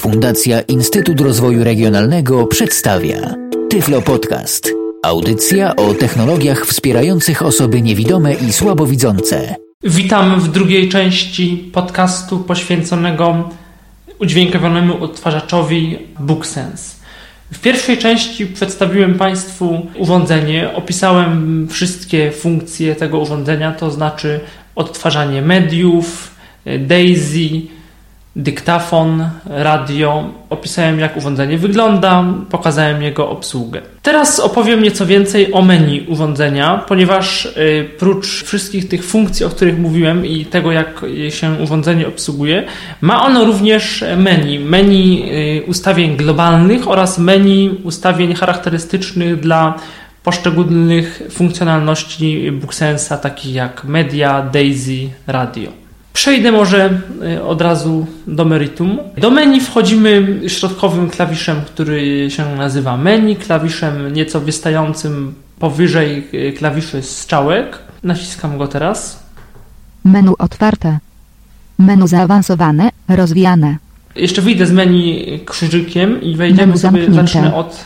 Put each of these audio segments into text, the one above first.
Fundacja Instytut Rozwoju Regionalnego przedstawia Tyflo Podcast. Audycja o technologiach wspierających osoby niewidome i słabowidzące. Witam w drugiej części podcastu poświęconego udźwiękowionemu odtwarzaczowi BookSense. W pierwszej części przedstawiłem Państwu urządzenie, opisałem wszystkie funkcje tego urządzenia, to znaczy odtwarzanie mediów, DAISY, dyktafon, radio. Opisałem, jak urządzenie wygląda, pokazałem jego obsługę. Teraz opowiem nieco więcej o menu urządzenia, ponieważ y, prócz wszystkich tych funkcji, o których mówiłem i tego, jak się urządzenie obsługuje, ma ono również menu. Menu y, ustawień globalnych oraz menu ustawień charakterystycznych dla poszczególnych funkcjonalności BookSense'a, takich jak media, DAISY, radio. Przejdę może y, od razu do meritum. Do menu wchodzimy środkowym klawiszem, który się nazywa menu, klawiszem nieco wystającym powyżej y, klawiszy strzałek. Naciskam go teraz. Menu otwarte. Menu zaawansowane, rozwijane. Jeszcze wyjdę z menu krzyżykiem i wejdziemy Menu sobie, zamknięte. zacznę od...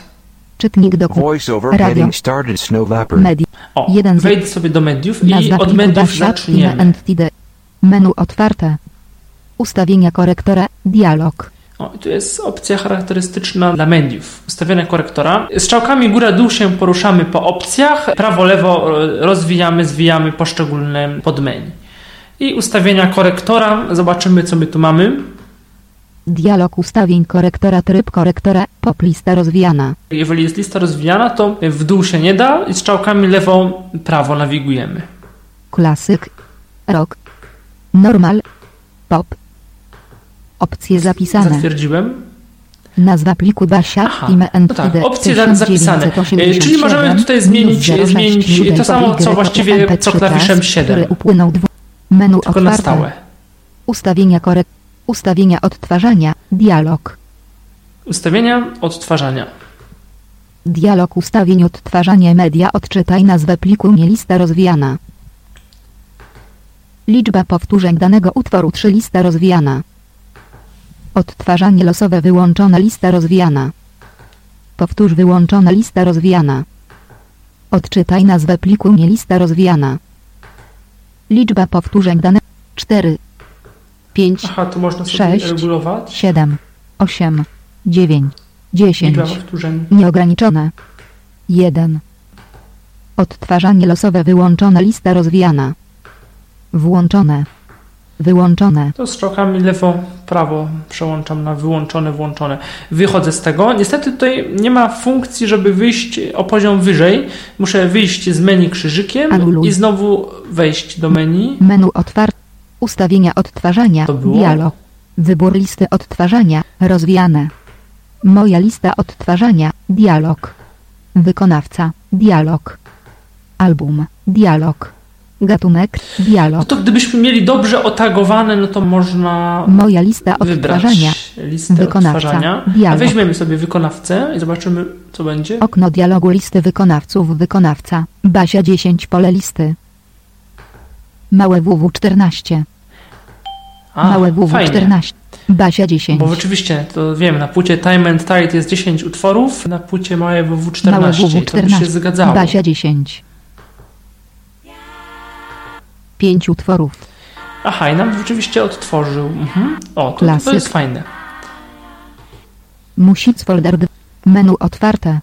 Czytnik dokumentów. Voiceover Radio. started Snow Leopard. Media. O, Jeden z- wejdę sobie do mediów i od mediów zaczniemy. Menu otwarte. Ustawienia korektora. Dialog. O, tu jest opcja charakterystyczna dla mediów. Ustawione korektora. Strzałkami góra-dół się poruszamy po opcjach. Prawo-lewo e, rozwijamy, zwijamy poszczególne podmenu. I ustawienia korektora. Zobaczymy, co my tu mamy. Dialog ustawień korektora. Tryb korektora. Pop lista rozwijana. Jeżeli jest lista rozwijana, to w dół się nie da i strzałkami lewo-prawo nawigujemy. Klasyk. Rock. Normal. Pop. Opcje zapisane. Zatwierdziłem. Nazwa pliku Basia. Aha, no tak, opcje za- zapisane. 1987, czyli możemy tutaj zmienić- 06 zmienić to samo, co właściwie, MP3 co klawiszem task, 7. Który upłynął. Menu Tylko na otwarte. stałe. Ustawienia korek... Ustawienia odtwarzania. Dialog. Ustawienia odtwarzania. Dialog ustawień odtwarzania media. Odczytaj nazwę pliku. Nie lista rozwijana. Liczba powtórzeń danego utworu 3 lista rozwijana. Odtwarzanie losowe wyłączona lista rozwijana. Powtórz wyłączona lista rozwijana. Odczytaj nazwę pliku. Nie lista rozwijana. Liczba powtórzeń danego 4 5 Aha, tu można sobie Sześć. regulować. 7 8 9 10 Liczba powtórzeń. Nieograniczone. 1. Odtwarzanie losowe wyłączona lista rozwijana. Włączone. Wyłączone. To strzałkami lewo, prawo przełączam na wyłączone, włączone. Wychodzę z tego. Niestety tutaj nie ma funkcji, żeby wyjść o poziom wyżej. Muszę wyjść z menu krzyżykiem Anuluj. i znowu wejść do menu. Menu otwarte. Ustawienia odtwarzania. Dialog. Wybór listy odtwarzania. Rozwijane. Moja lista odtwarzania. Dialog. Wykonawca. Dialog. Album. Dialog. Gatunek. No Dialog. to gdybyśmy mieli dobrze otagowane, no to można Moja lista wybrać odtwarzania. listę Wykonawca. odtwarzania. A weźmiemy sobie wykonawcę i zobaczymy, co będzie. Okno dialogu listy wykonawców wykonawca. Basia 10 pole listy. Małe WW14. A, Małe fajnie. WW14. Basia 10. Bo rzeczywiście, to wiem, na płycie Time and Tide jest 10 utworów, na płycie małe WW14 Małe i to by się WW14. zgadzało. Basia 10. 5 utworów. Aha, i nam rzeczywiście odtworzył. Mhm. O, to, to jest fajne. Music folder. Menu otwarte.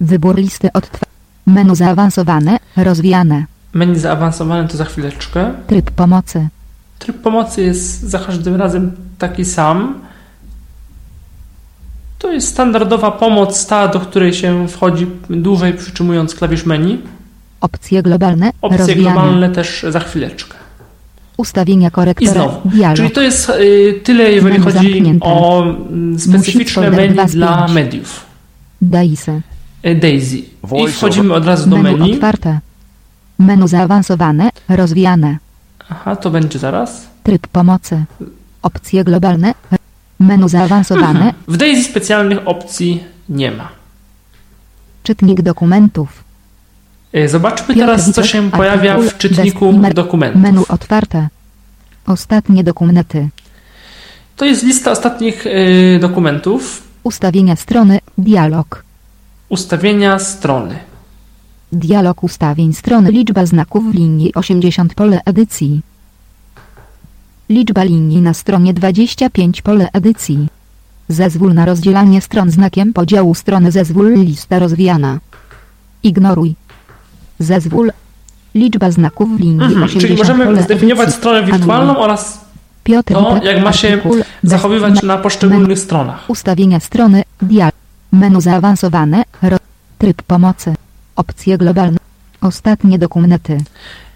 Wybór listy odtwa... Menu zaawansowane. Rozwijane. Menu zaawansowane to za chwileczkę. Tryb pomocy. Tryb pomocy jest za każdym razem taki sam. To jest standardowa pomoc, ta, do której się wchodzi dłużej przytrzymując klawisz menu. Opcje globalne. Opcje rozwijane. globalne też za chwileczkę. Ustawienia I korektora. znowu. Dialog. Czyli to jest y, tyle, jeżeli Menu chodzi zamknięte. o mm, specyficzne menu dla mediów. Daisy. Y, Daisy. I wchodzimy od razu do Menu menu. otwarte. Menu zaawansowane. Rozwijane. Aha, to będzie zaraz. Tryb pomocy. Opcje globalne. Menu zaawansowane. W Daisy specjalnych opcji nie ma. Czytnik dokumentów. Y, Zobaczmy teraz, co się pojawia w czytniku dokumentów. Menu otwarte. Ostatnie dokumenty. To jest lista ostatnich y, dokumentów. Ustawienia strony. Dialog. Ustawienia strony. Dialog ustawień strony. Liczba znaków w linii 80 pole edycji. Liczba linii na stronie 25 pole edycji. Zezwól na rozdzielanie stron znakiem podziału strony. Zezwól lista rozwijana. Ignoruj. Zezwól. Liczba znaków w linii Mhm, 80 czyli możemy zdefiniować edycji. stronę wirtualną oraz Piotr to, jak ma się zachowywać na poszczególnych stronach. Ustawienia strony, dial, menu zaawansowane, ro, tryb pomocy, opcje globalne, ostatnie dokumenty.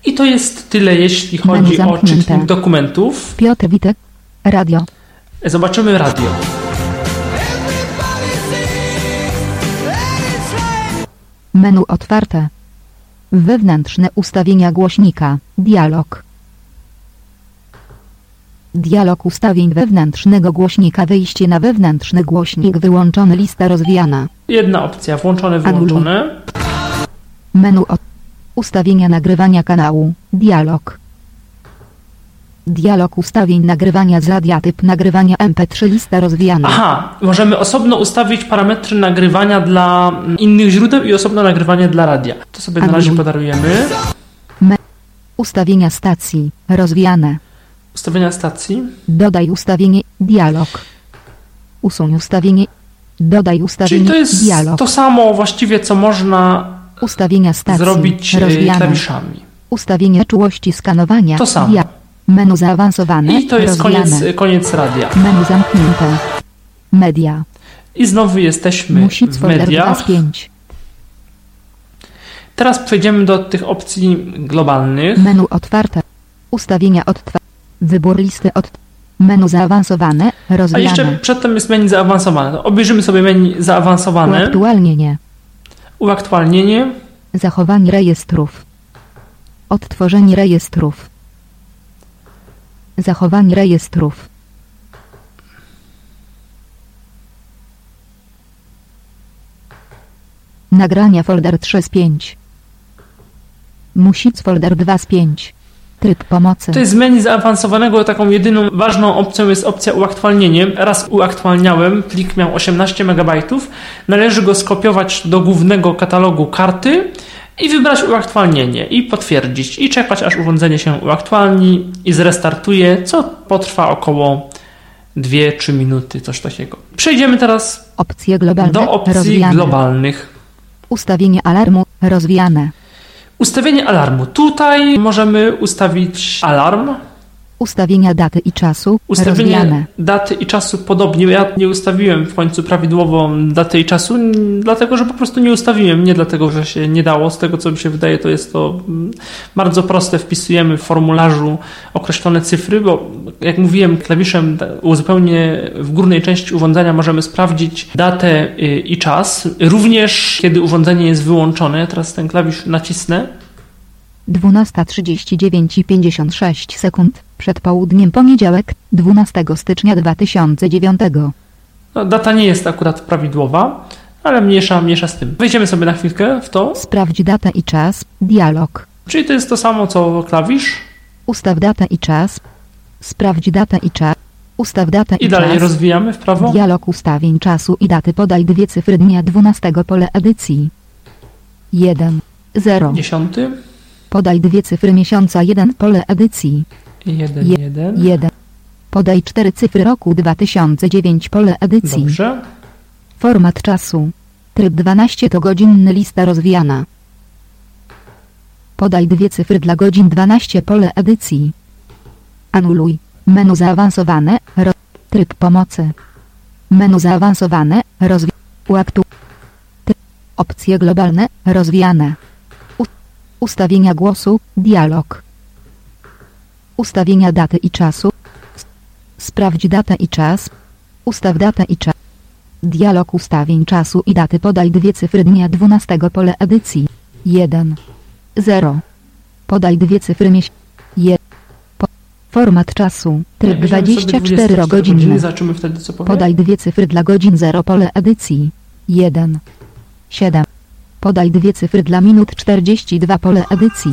I to jest tyle, jeśli Menu chodzi o czytnik dokumentów. Piotr Witek, radio, Zobaczymy radio. menu otwarte, wewnętrzne ustawienia głośnika, dialog. Dialog ustawień wewnętrznego głośnika Wyjście na wewnętrzny głośnik wyłączony lista rozwijana. Jedna opcja, włączone, wyłączone. Menu ustawienia nagrywania kanału. Dialog. Dialog ustawień nagrywania z radia typ nagrywania MP3 lista rozwijana. Aha, możemy osobno ustawić parametry nagrywania dla mm, innych źródeł i osobno nagrywanie dla radia. To sobie na razie Anuluj. podarujemy. Ustawienia stacji. Rozwijane. Ustawienia stacji. Dodaj ustawienie. Dialog. Usuń ustawienie. Dodaj ustawienie. Czyli to jest Dialog. to samo właściwie, co można Ustawienia stacji. zrobić e, rozwijane. klawiszami. Ustawienie czułości skanowania. To samo. Menu zaawansowane. I to jest koniec, koniec radia. Menu zamknięte. Media. I znowu jesteśmy Musi w folder 2 mediach. z 5. Teraz przejdziemy do tych opcji globalnych. Menu otwarte. Ustawienia odtwa. Wybór listy od. Menu zaawansowane. A Rozwijane. jeszcze przedtem jest menu zaawansowane. Obejrzymy sobie menu zaawansowane. Uaktualnienie. Uaktualnienie. Zachowanie rejestrów. Odtworzenie rejestrów. Zachowanie rejestrów. Nagrania folder 3 z 5. Music folder 2 z 5. Tryb pomocy. To jest menu zaawansowanego. Taką jedyną ważną opcją jest opcja uaktualnienie. Raz uaktualniałem, plik miał 18 MB. Należy go skopiować do głównego katalogu karty i wybrać uaktualnienie i potwierdzić i czekać aż urządzenie się uaktualni i zrestartuje, co potrwa około 2-3 minuty, coś takiego. Przejdziemy teraz do opcji rozwijane. globalnych. Ustawienie alarmu. Rozwijane. Ustawienie alarmu. Tutaj możemy ustawić alarm, Ustawienia daty i czasu. Ustawienie Rozwijane. daty i czasu podobnie. Ja nie ustawiłem w końcu prawidłowo daty i czasu, dlatego że po prostu nie ustawiłem. Nie dlatego, że się nie dało. Z tego co mi się wydaje, to jest to bardzo proste. Wpisujemy w formularzu określone cyfry, bo jak mówiłem, klawiszem zupełnie w górnej części urządzenia możemy sprawdzić datę y, i czas. Również kiedy urządzenie jest wyłączone. Ja teraz ten klawisz nacisnę. 12.39 i 56 sekund. Przed południem poniedziałek, 12 stycznia 2009. No, data nie jest akurat prawidłowa, ale mniejsza, mniejsza z tym. Wejdziemy sobie na chwilkę w to. Sprawdź datę i czas. Dialog. Czyli to jest to samo co klawisz. Ustaw datę i czas. Sprawdź datę i czas. Ustaw datę i, I dalej czas. rozwijamy w prawo. Dialog ustawień czasu i daty. Podaj dwie cyfry dnia 12 pole edycji. 1. 0. Dziesiąty. Podaj dwie cyfry miesiąca 1 pole edycji. Jeden, Je- jeden. 1. Podaj cztery cyfry roku 2009 pole edycji. Dobrze. Format czasu. Tryb 12 to godzinny lista rozwijana. Podaj dwie cyfry dla godzin 12 pole edycji. Anuluj. Menu zaawansowane. Ro... Tryb pomocy. Menu zaawansowane. Rozwi... Uaktu... Ty... Opcje globalne. Rozwijane. U... Ustawienia głosu. Dialog. Ustawienia daty i czasu. Sprawdź datę i czas. Ustaw datę i czas. Dialog ustawień czasu i daty podaj dwie cyfry dnia 12 pole edycji. 1. 0. Podaj dwie cyfry miesiąca. Format czasu. Tryb sobie 24 godziny. wtedy. Podaj dwie cyfry dla godzin 0 pole edycji. 1. 7. Podaj dwie cyfry dla minut 42 pole edycji.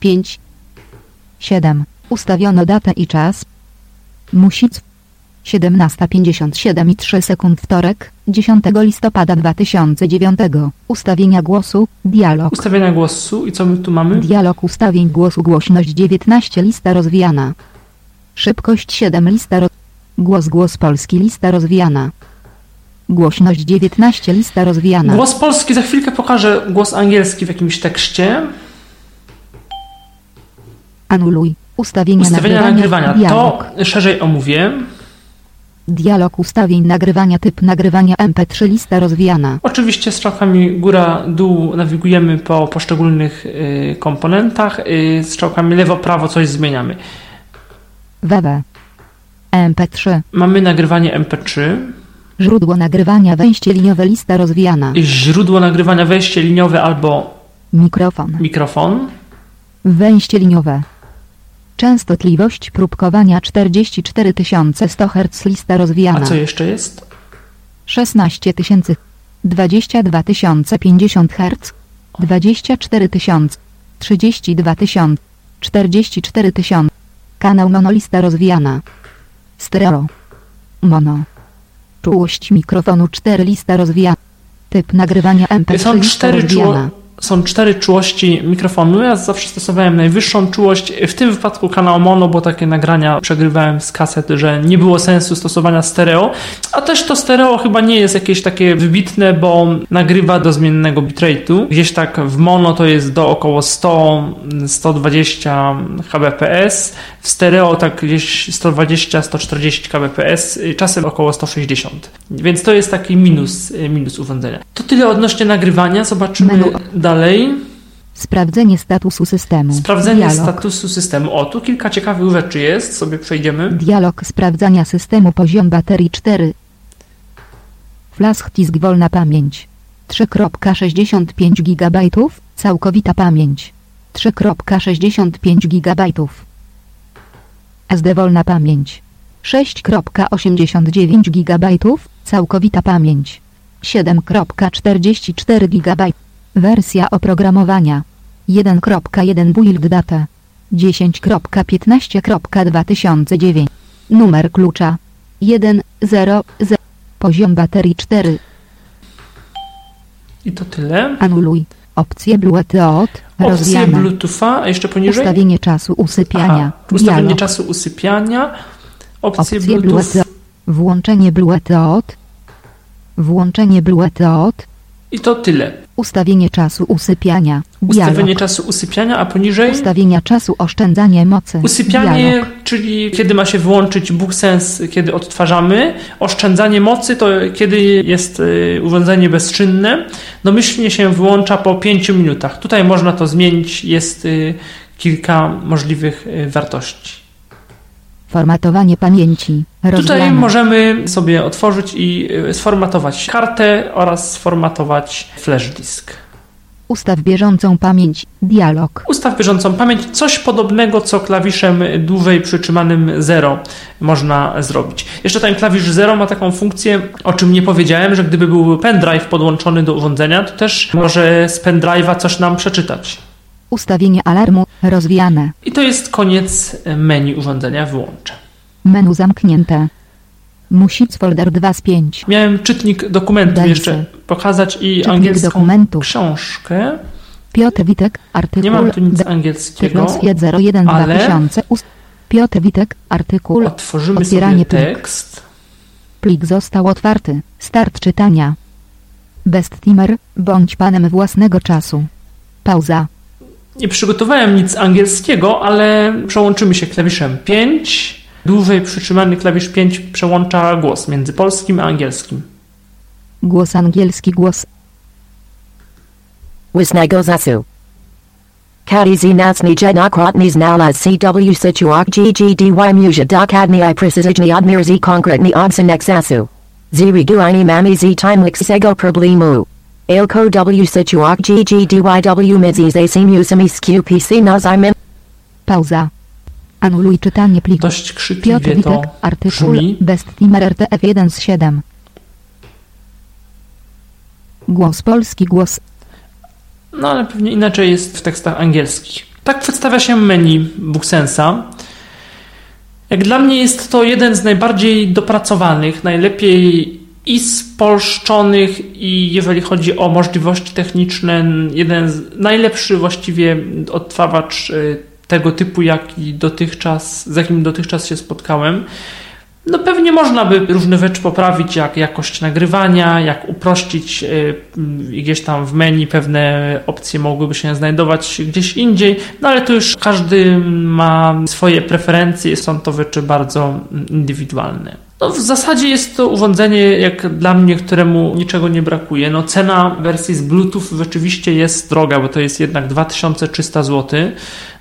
5. 7. Ustawiono datę i czas. Music. 17.57 i 3 sekund wtorek, 10 listopada 2009. Ustawienia głosu, dialog. Ustawienia głosu i co my tu mamy? Dialog ustawień głosu głośność 19 lista rozwijana. Szybkość 7 lista ro... Głos głos polski lista rozwijana. Głośność 19 lista rozwijana. Głos polski, za chwilkę pokażę głos angielski w jakimś tekście. Anuluj. Ustawienia, Ustawienia nagrywania. nagrywania. Dialog. To szerzej omówię. Dialog ustawień nagrywania typ nagrywania MP3 lista rozwijana. Oczywiście strzałkami góra-dół nawigujemy po poszczególnych y, komponentach. Y, strzałkami lewo-prawo coś zmieniamy. WW. MP3. Mamy nagrywanie MP3. Źródło nagrywania wejście liniowe lista rozwijana. Źródło nagrywania wejście liniowe albo Mikrofon. mikrofon. Wejście liniowe. Częstotliwość próbkowania 44100 Hz lista A rozwijana. co jeszcze jest? 16 tysięcy. 22 tysiące 50 Hz. 24 tysiące. 32 tysiące. 44 tysiące. Kanał monolista rozwijana. Stereo. Mono. Czułość mikrofonu 4 lista rozwijana. Typ nagrywania MP3 Są lista cztery, rozwijana. czuło, są cztery czułości mikrofonu. Ja zawsze stosowałem najwyższą czułość. W tym wypadku kanał mono, bo takie nagrania przegrywałem z kaset, że nie było sensu stosowania stereo. A też to stereo chyba nie jest jakieś takie wybitne, bo nagrywa do zmiennego bitrate'u. Gdzieś tak w mono to jest do około 100-120 kbps. W stereo tak gdzieś 120-140 kbps, czasem około 160. Więc to jest taki minus, minus urządzenia. To tyle odnośnie nagrywania. Zobaczymy. Dalej. Sprawdzenie statusu systemu. Sprawdzenie Dialog. statusu systemu. O, tu kilka ciekawych rzeczy jest, sobie przejdziemy. Dialog sprawdzania systemu poziom baterii 4. Flash disk wolna pamięć. 3.65 GB. Całkowita pamięć. 3.65 GB. SD wolna pamięć. 6.89 GB. Całkowita pamięć. 7.44 GB. Wersja oprogramowania. 1.1 Build data. 10.15.2009. Numer klucza. 1, 0, 0. Poziom baterii 4. I to tyle. Anuluj. Opcje Bluetooth. Opcje. Bluetootha, a jeszcze poniżej. Ustawienie czasu usypiania. Aha, ustawienie Dialog. czasu usypiania. Opcje, Opcje Bluetooth. Bluetooth. Włączenie Bluetooth. Włączenie Bluetooth. I to tyle. Ustawienie czasu usypiania. Ustawienie Dialog. czasu usypiania, a poniżej. Ustawienia czasu oszczędzanie mocy. Usypianie, Dialog. czyli kiedy ma się włączyć BookSense, kiedy odtwarzamy. Oszczędzanie mocy to kiedy jest y, urządzenie bezczynne. Domyślnie się wyłącza po 5 minutach. Tutaj można to zmienić. Jest y, kilka możliwych y, wartości. Formatowanie pamięci. Tutaj Rozwijane. możemy sobie otworzyć i y, sformatować kartę oraz sformatować flash disk. Ustaw bieżącą pamięć. Dialog. Ustaw bieżącą pamięć, coś podobnego, co klawiszem dłużej przytrzymanym 0 można zrobić. Jeszcze ten klawisz 0 ma taką funkcję, o czym nie powiedziałem, że gdyby był pendrive podłączony do urządzenia, to też może z pendrive'a coś nam przeczytać. Ustawienie alarmu. Rozwijane. I to jest koniec menu urządzenia, wyłączę. Menu zamknięte. Music folder 2 z 5. Miałem czytnik dokumentu Dajcie. jeszcze pokazać i Czytnik angielską książkę. Piotr Witek, artykuł. Nie mam tu nic D- angielskiego. Tyflos 01 ale- 2000. Ust- Piotr Witek, artykuł. Otworzymy Otwieranie sobie plik. tekst. Plik został otwarty. Start czytania. Best timer, bądź panem własnego czasu. Pauza. Nie przygotowałem nic angielskiego, ale przełączymy się klawiszem 5. Dłużej przytrzymany klawisz 5 przełącza głos między polskim a angielskim. Głos angielski, głos Wisnego zasu. Kadizi nacni jednokrotni znala CW situak ggdy musia dokadni i precyzyjni odmierzi konkretni odsynek zasu. Ziriguini mami z timeliksego problemu. Ailko W situak ggdyw midzi zasimu samis QPC nazimim. Pauza. Anuluj czytanie pliku. Dość Piotr krzykliwie Witek, to artykuł brzmi. Best Timer RTF 1 z 7. Głos polski, głos No ale pewnie inaczej jest w tekstach angielskich. Tak przedstawia się menu BookSense'a. Jak dla mnie jest to jeden z najbardziej dopracowanych, najlepiej i spolszczonych i jeżeli chodzi o możliwości techniczne, jeden z najlepszy właściwie odtwarzacz y, tego typu, jaki dotychczas, z jakim dotychczas się spotkałem. No pewnie można by różne rzeczy poprawić, jak jakość nagrywania, jak uprościć y, gdzieś tam w menu pewne opcje mogłyby się znajdować gdzieś indziej, no ale to już każdy ma swoje preferencje, są to rzeczy bardzo indywidualne. No, w zasadzie jest to urządzenie, jak dla mnie, któremu niczego nie brakuje. No, cena wersji z Bluetooth rzeczywiście jest droga, bo to jest jednak 2300 zł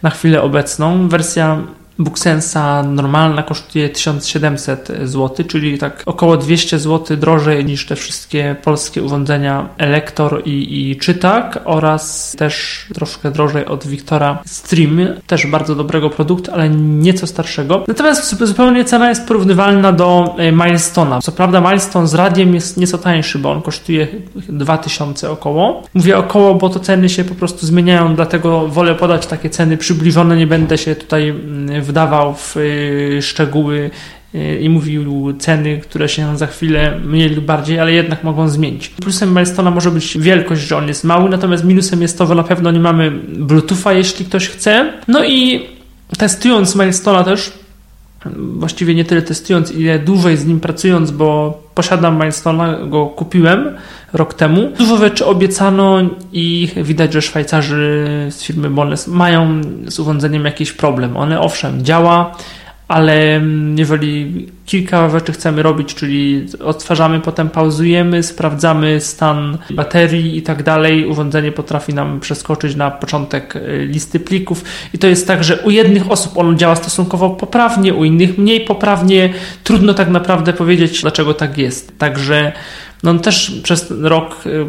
na chwilę obecną. Wersja Booksensa normalna kosztuje 1700 zł, czyli tak około 200 zł drożej niż te wszystkie polskie urządzenia Elektor i, i Czytak oraz też troszkę drożej od Wiktora Stream, też bardzo dobrego produktu, ale nieco starszego. Natomiast zupełnie cena jest porównywalna do e, Milestone'a. Co prawda Milestone z radiem jest nieco tańszy, bo on kosztuje 2000 około. Mówię około, bo to ceny się po prostu zmieniają, dlatego wolę podać takie ceny przybliżone, nie będę się tutaj mm, wdawał w y, szczegóły y, i mówił ceny, które się za chwilę mniej lub bardziej, ale jednak mogą zmienić. Plusem Milestone'a może być wielkość, że on jest mały, natomiast minusem jest to, że na pewno nie mamy Bluetootha, jeśli ktoś chce. No i testując Milestone'a też, właściwie nie tyle testując, ile dłużej z nim pracując, bo posiadam Milestone'a, go kupiłem rok temu. Dużo rzeczy obiecano i widać, że Szwajcarzy z firmy Bones mają z urządzeniem jakiś problem. One owszem, działa, ale jeżeli kilka rzeczy chcemy robić, czyli odtwarzamy, potem pauzujemy, sprawdzamy stan baterii i tak dalej, urządzenie potrafi nam przeskoczyć na początek y, listy plików i to jest tak, że u jednych osób ono działa stosunkowo poprawnie, u innych mniej poprawnie. Trudno tak naprawdę powiedzieć, dlaczego tak jest. Także no też przez rok y,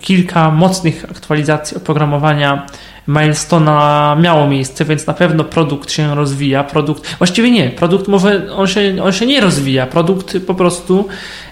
kilka mocnych aktualizacji oprogramowania Milestona miało miejsce, więc na pewno produkt się rozwija. Produkt, właściwie nie, produkt może, on się, on się nie rozwija. Produkt po prostu,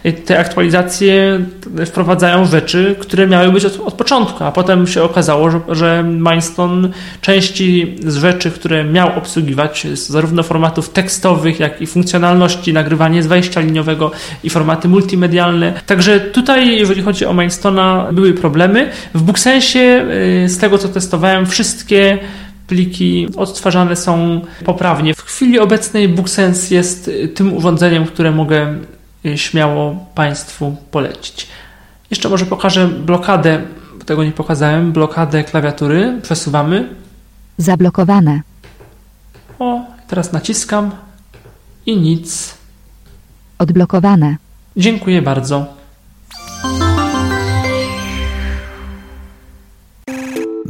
y, te aktualizacje wprowadzają rzeczy, które miały być od, od początku, a potem się okazało, że, że Milestone części z rzeczy, które miał obsługiwać, zarówno formatów tekstowych, jak i funkcjonalności, nagrywanie z wejścia liniowego i formaty multimedialne. Także tutaj, jeżeli chodzi o Milestona, były problemy. W Booksensie, y, z tego co testowałem, wszystkie pliki odtwarzane są poprawnie. W chwili obecnej BookSense jest tym urządzeniem, które mogę y, śmiało Państwu polecić. Jeszcze może pokażę blokadę, tego nie pokazałem, blokadę klawiatury. Przesuwamy. Zablokowane. O, teraz naciskam i nic. Odblokowane. Dziękuję bardzo.